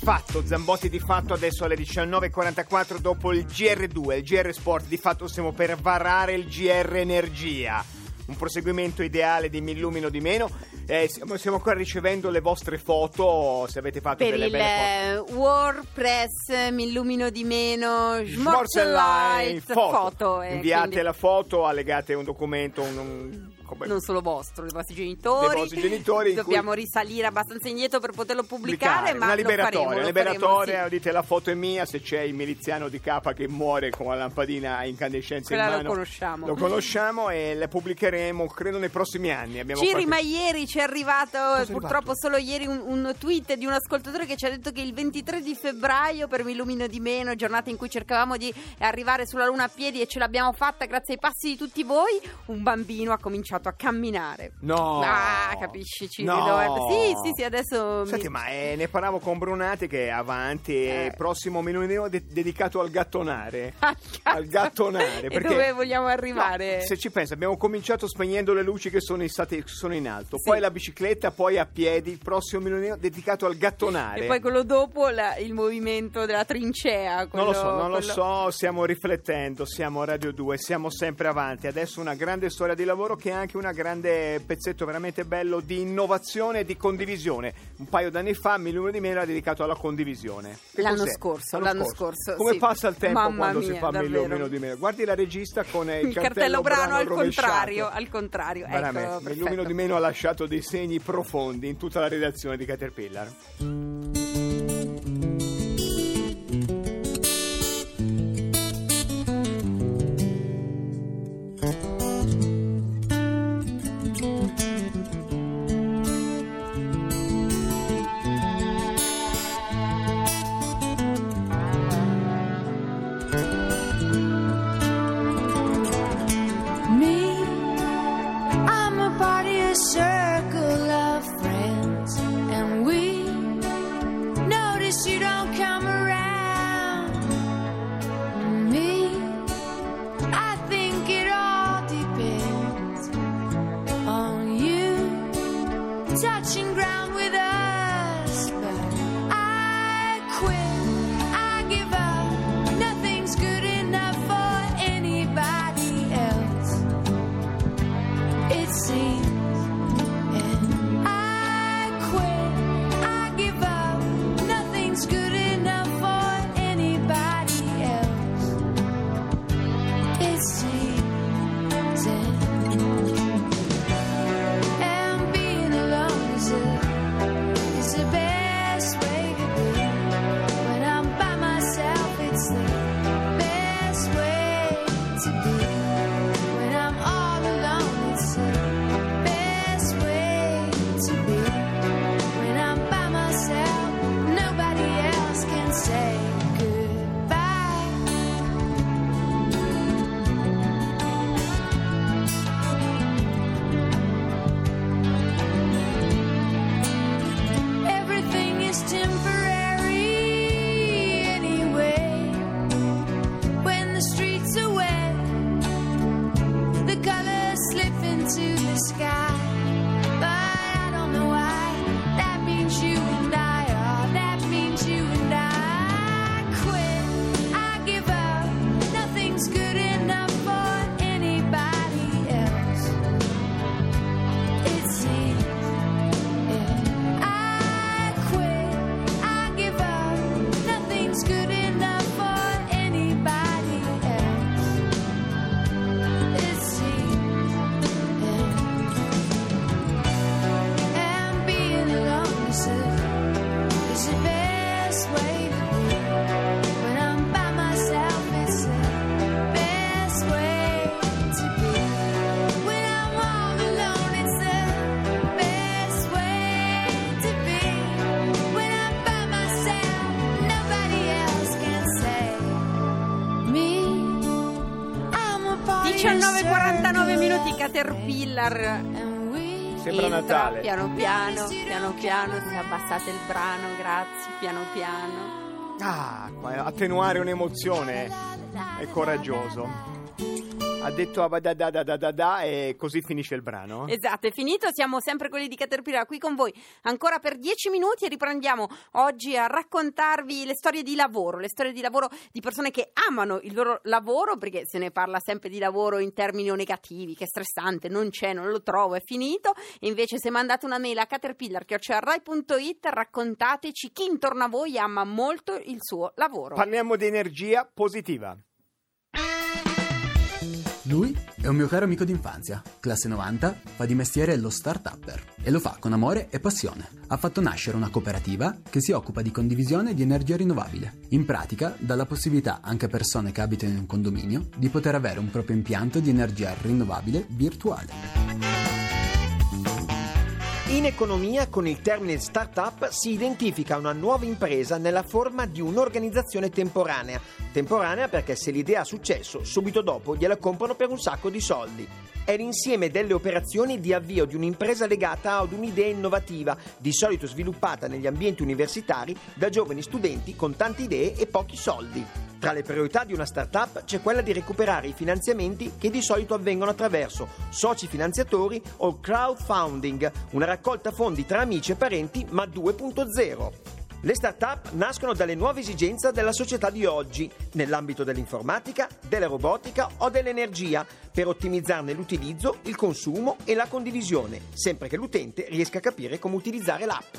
fatto, Zambotti di fatto adesso alle 19.44 dopo il GR2, il GR Sport, di fatto stiamo per varare il GR Energia. Un proseguimento ideale di mi illumino di meno. Eh, stiamo, stiamo ancora ricevendo le vostre foto, se avete fatto per delle il belle foto. eh, WordPress mi illumino di meno Smorzelline, Smorzelite foto, eh, Inviate quindi la foto, allegate un documento, un, un- come- non solo vostro, dei vostri genitori Dei vostri genitori in cui- dobbiamo risalire abbastanza indietro per poterlo pubblicare, ma una lo liberatoria, faremo, una lo liberatoria, faremo, sì. dite la foto è mia, se c'è il miliziano di capa che muore con la lampadina a incandescenza Quella in lo mano. conosciamo. Lo conosciamo e la pubblicheremo credo nei prossimi anni. Abbiamo Ciri, qualche- ma ieri ci è arrivato, è purtroppo arrivato? solo ieri, un, un tweet di un ascoltatore che ci ha detto che il 23 di febbraio, per Mi illumino di meno, giornata in cui cercavamo di arrivare sulla Luna a piedi e ce l'abbiamo fatta grazie ai passi di tutti voi, un bambino ha cominciato a camminare. No. Ah, capisci, Ciri? No. dove- Sì, sì, sì, adesso... mi- Senti, ma eh, ne parlavo con Brunati che è avanti, Eh. prossimo minuto de- dedicato al gattonare. Al al gattonare. E perché- dove vogliamo arrivare? No, se ci pensi, abbiamo cominciato spegnendo le luci che sono, in state- sono in alto, Sì. poi la bicicletta, poi a piedi, il prossimo minuto dedicato al gattonare. E poi quello dopo la- il movimento della trincea. Non lo so, quello- non lo quello- so, stiamo riflettendo, siamo a Radio 2, siamo sempre avanti. Adesso una grande storia di lavoro che è anche una grande pezzetto veramente bello di innovazione e di condivisione. Un paio d'anni fa Milione di Meno era dedicato alla condivisione. Che L'anno cos'è? scorso, l'anno scorso, Come sì. passa il tempo Mamma quando si mia, fa davvero. Milione di Meno? Guardi la regista con il, Il cartello brano al rovesciato. contrario, al contrario. Veramente, ecco, Milione di Meno ha lasciato dei segni profondi in tutta la redazione di Caterpillar. 19.49 minuti Caterpillar. Sembra Entra, Natale. Piano piano, piano piano, si abbassate il brano, grazie, piano piano. Ah, attenuare un'emozione è coraggioso. Ha detto abadadadadada e così finisce il brano. Esatto, è finito, siamo sempre quelli di Caterpillar qui con voi ancora per 10 minuti e riprendiamo oggi a raccontarvi le storie di lavoro, le storie di lavoro di persone che amano il loro lavoro perché se ne parla sempre di lavoro in termini negativi, che è stressante, non c'è, non lo trovo, è finito e invece se mandate una mail a caterpillar.it raccontateci chi intorno a voi ama molto il suo lavoro. Parliamo di energia positiva. Lui è un mio caro amico d'infanzia, classe 90, fa di mestiere lo start-upper e lo fa con amore e passione. Ha fatto nascere una cooperativa che si occupa di condivisione di energia rinnovabile. In pratica dà la possibilità anche a persone che abitano in un condominio di poter avere un proprio impianto di energia rinnovabile virtuale. In economia, con il termine startup si identifica una nuova impresa nella forma di un'organizzazione temporanea. Temporanea perché se l'idea ha successo, subito dopo gliela comprano per un sacco di soldi. È l'insieme delle operazioni di avvio di un'impresa legata ad un'idea innovativa, di solito sviluppata negli ambienti universitari da giovani studenti con tante idee e pochi soldi. Tra le priorità di una startup c'è quella di recuperare i finanziamenti che di solito avvengono attraverso soci finanziatori o crowdfunding, una raccolta fondi tra amici e parenti ma 2.0. Le start-up nascono dalle nuove esigenze della società di oggi, nell'ambito dell'informatica, della robotica o dell'energia, per ottimizzarne l'utilizzo, il consumo e la condivisione, sempre che l'utente riesca a capire come utilizzare l'app.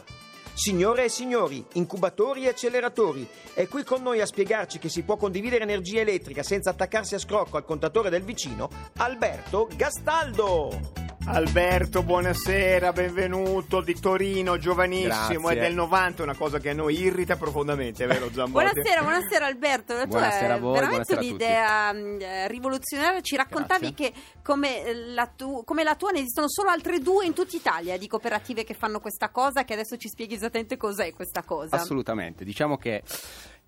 Signore e signori, incubatori e acceleratori, è qui con noi a spiegarci che si può condividere energia elettrica senza attaccarsi a scrocco al contatore del vicino, Alberto Gastaldo! Alberto, buonasera, benvenuto di Torino, giovanissimo, Grazie. è del 90, una cosa che a noi irrita profondamente, vero Zambotti? Buonasera, buonasera Alberto. Tua Buonasera a voi, veramente buonasera a tutti. un'idea mh, eh, rivoluzionaria. Ci raccontavi Grazie. che come eh, la, tu- come la tua ne esistono solo altre due in tutta Italia di cooperative che fanno questa cosa, che adesso ci spieghi esattamente cos'è questa cosa. Assolutamente, diciamo che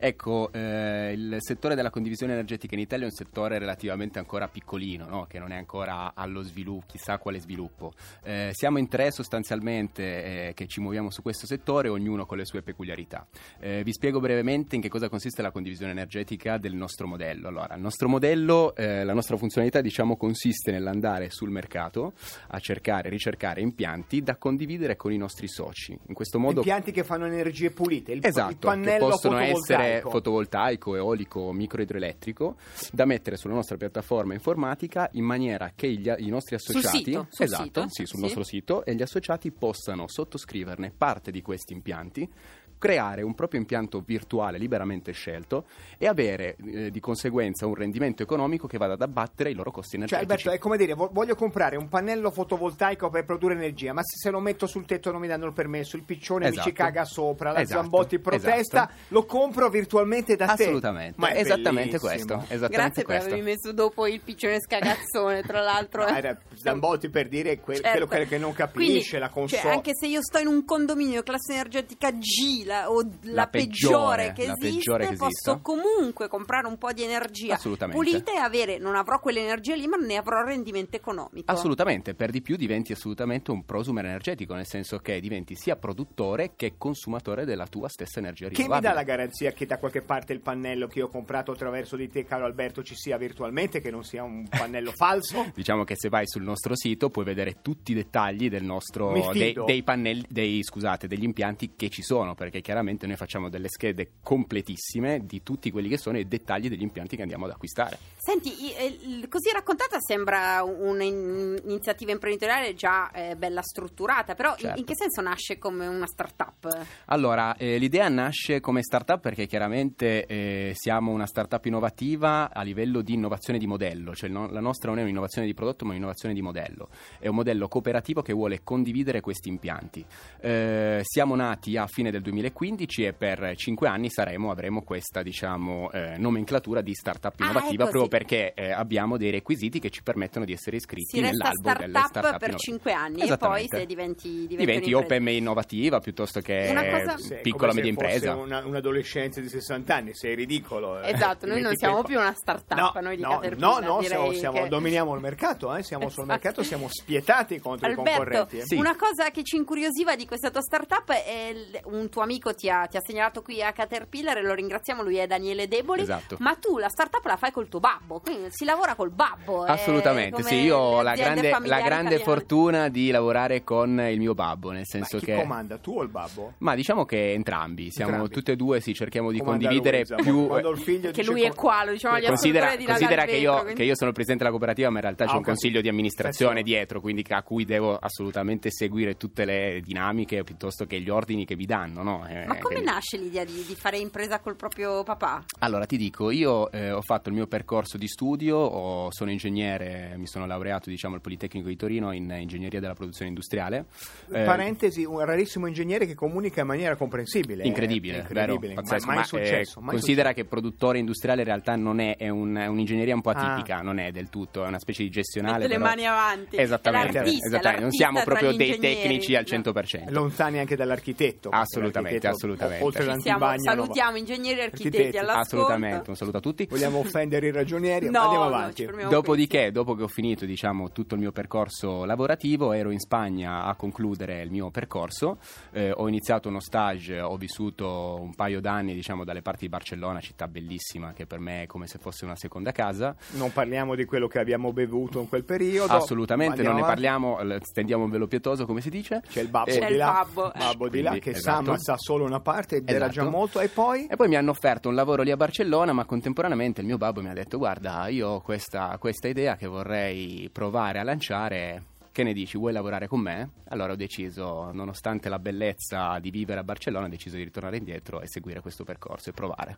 ecco, eh, il settore della condivisione energetica in Italia è un settore relativamente ancora piccolino, no? che non è ancora allo sviluppo, chissà quale sviluppo. Eh, siamo in tre sostanzialmente eh, che ci muoviamo su questo settore, ognuno con le sue peculiarità. Eh, vi spiego brevemente in che cosa consiste la condivisione energetica del nostro modello. Allora, il nostro modello, eh, la nostra funzionalità diciamo consiste nell'andare sul mercato a cercare, ricercare impianti da condividere con i nostri soci. In questo modo Impianti che fanno energie pulite, il, il Esatto, che pannello possono essere fotovoltaico. fotovoltaico, eolico, microidroelettrico, da mettere sulla nostra piattaforma informatica in maniera che gli- i nostri Sul associati, sito, sul esatto, sito, sì, sul sì. nostro sito, e gli associati possano sottoscriverne parte di questi impianti creare un proprio impianto virtuale liberamente scelto e avere eh, di conseguenza un rendimento economico che vada ad abbattere i loro costi Cioè, energetici. Alberto, è come dire, vo- voglio comprare un pannello fotovoltaico per produrre energia, ma se, se lo metto sul tetto non mi danno il permesso, il piccione mi ci Esatto. caga sopra, la Esatto, Zambotti protesta, esatto. lo compro virtualmente da te. Assolutamente, Ma è esattamente bellissimo. questo. Esattamente Grazie per questo. avermi messo dopo il piccione scagazzone, tra l'altro. Ah, era Zambotti per dire que- Certo. quello che, che non capisce, Quindi, la console. cioè, anche se io sto in un condominio classe energetica G la- o la, La peggiore, che la esiste, peggiore che posso comunque comprare un po' di energia pulita e avere, non avrò quell'energia lì, ma ne avrò rendimento economico. Assolutamente, per di più diventi assolutamente un prosumer energetico, nel senso che diventi sia produttore che consumatore della tua stessa energia Che mi rinnovabile. dà la garanzia che da qualche parte il pannello che ho comprato attraverso di te, caro Alberto, ci sia virtualmente, che non sia un pannello falso? Diciamo che se vai sul nostro sito puoi vedere tutti i dettagli del nostro, dei, dei pannelli, dei, scusate, degli impianti che ci sono, perché chiaramente noi facciamo delle schede completissime di tutti quelli che sono i dettagli degli impianti che andiamo ad acquistare. Senti, eh, così raccontata sembra un'iniziativa imprenditoriale già eh, bella strutturata, però in- Certo. in, che senso nasce come una start-up? Allora, eh, l'idea nasce come startup perché chiaramente eh, siamo una startup innovativa a livello di innovazione di modello, cioè no- la nostra non è un'innovazione di prodotto ma un'innovazione di modello, è un modello cooperativo che vuole condividere questi impianti. Eh, siamo nati a fine del 2015 2015 e per 5 anni saremo, avremo questa diciamo, eh, nomenclatura di startup Ah, innovativa ecco, proprio perché eh, abbiamo dei requisiti che ci permettono di essere iscritti Si nell'albo delle startup per innovative. 5 anni e poi se diventi, diventi diventi. OPM innovativa piuttosto che Una cosa- piccola media impresa. Una, un'adolescenza di 60 anni, sei ridicolo. eh. Esatto, noi non siamo un più una startup, No, noi di no, Caterpillar, no, no, siamo, siamo- che- dominiamo il mercato, eh, siamo sul Esatto. mercato, siamo spietati contro i Alberto, concorrenti. eh. Sì. una cosa che ci incuriosiva di questa tua startup è un tuo amico ti ha, ti ha segnalato qui a Caterpillar e lo ringraziamo, lui è Daniele Deboli. Esatto. Ma tu la startup la fai col tuo babbo, quindi si lavora col babbo. è Assolutamente, sì, io ho la grande, la grande fortuna di lavorare con il mio babbo, nel Ma senso chi che... comanda, tu o il babbo? Ma diciamo che entrambi, siamo Entrambi. tutte e due, sì, cerchiamo di Comanda condividere lui, più... il figlio Che lui è qua, lo diciamo agli Considera, di considera che, vetro, io, quindi- che io sono presidente della cooperativa, ma in realtà Ah, c'è ho un consiglio di amministrazione Adesso- dietro, quindi a cui devo assolutamente seguire tutte le dinamiche piuttosto che gli ordini che vi danno. No? Eh, Ma come quindi- nasce l'idea di, di fare impresa col proprio papà? Allora ti dico, io eh, ho fatto il mio percorso di studio, ho- sono ingegnere, mi sono laureato diciamo al Politecnico di Torino in ingegneria della produzione industriale. Eh, Parentesi, un rarissimo ingegnere che comunica in maniera comprensibile. eh, Incredibile, incredibile. vero? Ma- Pazzesco, mai ma, successo. eh, mai considera che produttore industriale in realtà non è, è un- è un'ingegneria un po' Ah. atipica, non è del tutto, è una specie di gestionale. Mette le però- mani avanti. Esattamente, l'artista, esattamente. non siamo proprio dei tecnici al No. 100%. lontani anche dall'architetto. perché Assolutamente, assolutamente. Oltre Ci siamo, all'antibagnano, salutiamo ingegneri e architetti Architetti, all'ascolto. Assolutamente, un saluto a tutti. Vogliamo offendere i ragionieri? No, Andiamo no, avanti. fermiamo Dopodiché, dopo che ho finito diciamo, tutto il mio percorso lavorativo, ero in Spagna a concludere il mio percorso. Eh, ho iniziato uno stage, ho vissuto un paio d'anni diciamo, dalle parti di Barcellona, città bellissima che per me è come se fosse una seconda casa. Non parliamo di quello che abbiamo bevuto in quel periodo. Assolutamente, Andiamo non ne parliamo, stendiamo un velo pietoso come si dice. C'è il babbo Eh, di là, babbo, eh. babbo di là che sa, esatto. sa solo una parte ed era Esatto. già molto. E poi? E poi mi hanno offerto un lavoro lì a Barcellona, ma contemporaneamente il mio babbo mi ha detto: Guarda, io ho questa, questa idea che vorrei provare a lanciare. Che ne dici? Vuoi lavorare con me? Allora ho deciso, nonostante la bellezza di vivere a Barcellona, ho deciso di ritornare indietro e seguire questo percorso e provare.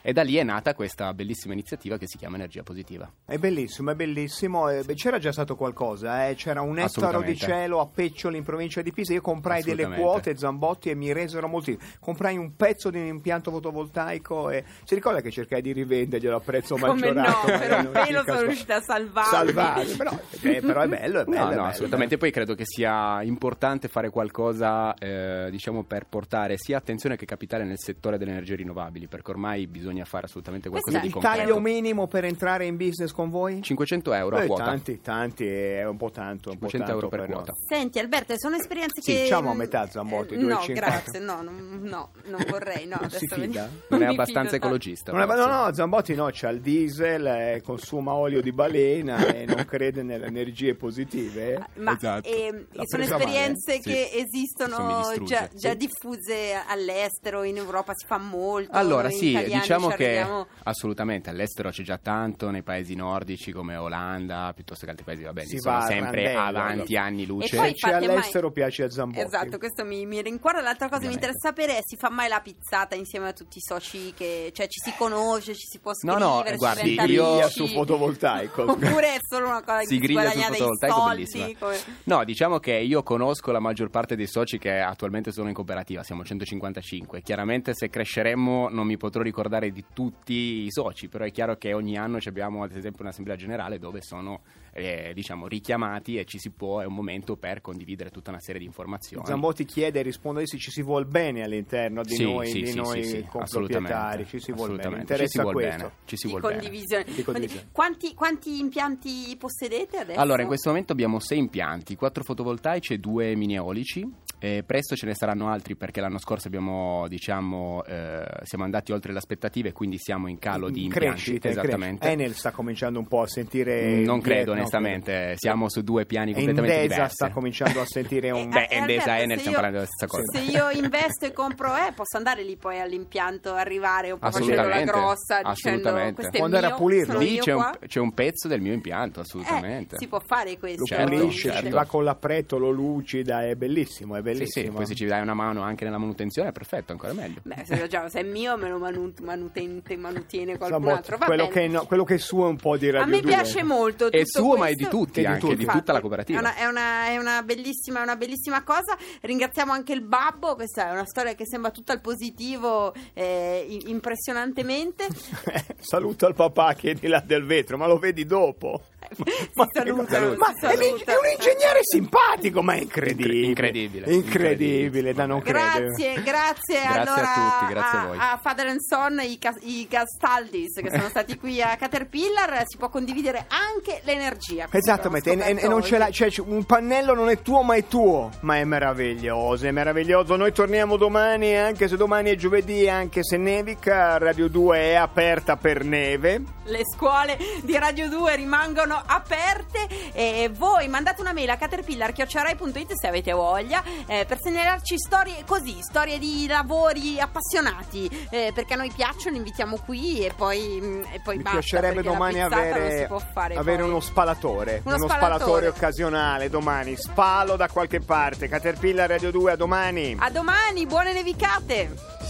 E da lì è nata questa bellissima iniziativa che si chiama Energia Positiva. È bellissimo, è bellissimo. Eh, beh, c'era già stato qualcosa, eh. c'era un ettaro di cielo a Peccioli in provincia di Pisa. Io comprai delle quote Zambotti e mi resero molti. Comprai un pezzo di un impianto fotovoltaico e si ricorda che cercai di rivenderglielo a prezzo Come no, maggiorato. per magari un pelo sono riuscita a salvarmi. Salvarmi, però, eh, però è bello, è bello. No, è no, bello, assolutamente. Poi credo che sia importante fare qualcosa, eh, diciamo, per portare sia attenzione che capitale nel settore delle energie rinnovabili, perché ormai bisogna fare assolutamente qualcosa Questo di Il concreto. taglio minimo per entrare in business con voi? 500 euro a Eh, quota. tanti, tanti, è un po' tanto. Un po' 500 tanto euro per però. quota. Senti Alberto, sono esperienze Sì, che... diciamo a metà, Zambotti, Eh, 2,50. No, grazie, no, non- no, non vorrei, no. Non si fida? Non è abbastanza ecologista. Non è- no, no, Zambotti no, c'ha il diesel, eh, consuma olio di balena e non crede nelle energie positive. Eh. Ma Esatto. ehm, L'ha sono esperienze male, sì. che Questo esistono mi distrugge, già, già sì. diffuse all'estero, in Europa si fa molto. Allora sì, italiani diciamo ci che arriviamo- assolutamente all'estero c'è già tanto, nei paesi nordici come Olanda, piuttosto che altri paesi, va bene, Si sono va sempre randello, avanti anni luce. E poi Se c'è fate mai- all'estero piace a Zambotti. Esatto, questo mi, mi rincuora. L'altra cosa che mi interessa sapere è si fa mai la pizzata insieme a tutti i soci, che, cioè ci si conosce, ci si può No, scrivere, no, si guardi, io- su fotovoltaico. Oppure è solo una cosa che Si si griglia sul guadagna dei fotovoltaico, soldi. bellissima. Come- No, diciamo che io conosco la maggior parte dei soci che attualmente sono in cooperativa, siamo 155. Chiaramente se cresceremmo non mi potrò ricordare di tutti i soci, però è chiaro che ogni anno ci abbiamo ad esempio un'assemblea generale dove sono eh, diciamo richiamati e ci si può, è un momento per condividere tutta una serie di informazioni. Zambotti chiede e risponde se ci si vuol bene all'interno di Sì, noi, sì, di sì, noi sì, assolutamente, ci si vuol bene. Interessa ci si vuol questo. bene, ci si di vuol bene. condivisione. Di condivisione. Quanti, quanti impianti possedete adesso? Allora, in questo momento abbiamo sei impianti, quattro fotovoltaici e due mini eolici. E presto ce ne saranno altri perché l'anno scorso abbiamo, diciamo, eh, siamo andati oltre le aspettative, quindi siamo in calo di impianti. Crescita, Esattamente. crescita. Enel sta cominciando un po' a sentire... Non credo, no, onestamente. Siamo su due piani E completamente Endesa diversi. sta cominciando a sentire un... Eh, Beh, eh, Endesa Alberto, e Enel se stiamo io- parlando della stessa cosa. Se io investo e compro, eh, posso andare lì poi all'impianto, arrivare un po' facendo la Assolutamente, grossa, dicendo assolutamente. questo è Può andare mio, a pulirlo. Lì c'è un, c'è un pezzo del mio impianto, assolutamente. Eh, si può fare questo. Lo Certo, pulisce, certo. ci va con l'appretto, lo lucida, è bellissimo, è Quindi Sì, sì, bellissimo. poi se ci dai una mano anche nella manutenzione, perfetto, ancora meglio. Beh, se, già, se è mio me lo manu- manutente, manutiene qualcun Insomma, altro. Va quello, bene. che, no- quello che è suo è un po' di Radio A me 2. piace molto. È suo, ma è di questo. tutti, È di anche di tutta la cooperativa. È una, è una- è una bellissima, è una bellissima cosa. Ringraziamo anche il babbo. Questa è una storia che sembra tutta al positivo, eh, impressionantemente. Saluto al papà che è di là del vetro, ma lo vedi dopo. si salutano, Ma è, è un ingegnere simpatico, ma è incredibile. Incredibile. Incredibile, da non credere. Grazie, grazie, Grazie a allora tutti, grazie a voi. a Father and Son, i, i Gastaldis che sono stati qui a Caterpillar, si può condividere anche l'energia. Esattamente, e, e- non ce l'ha, cioè un pannello non è tuo ma è tuo, ma è meraviglioso, è meraviglioso. Noi torniamo domani, anche se domani è giovedì, anche se nevica, Radio 2 è aperta per neve. Le scuole di Radio 2 rimangono aperte e voi mandate una mail a caterpillar.it se avete voglia eh, per segnalarci storie così, storie di lavori appassionati eh, perché a noi piacciono, invitiamo qui e poi, mm, e poi Mi basta, piacerebbe domani avere, avere uno spalatore, Uno spalatore. spalatore. occasionale domani. Spalo da qualche parte. Caterpillar Radio 2 a domani. A domani, buone nevicate!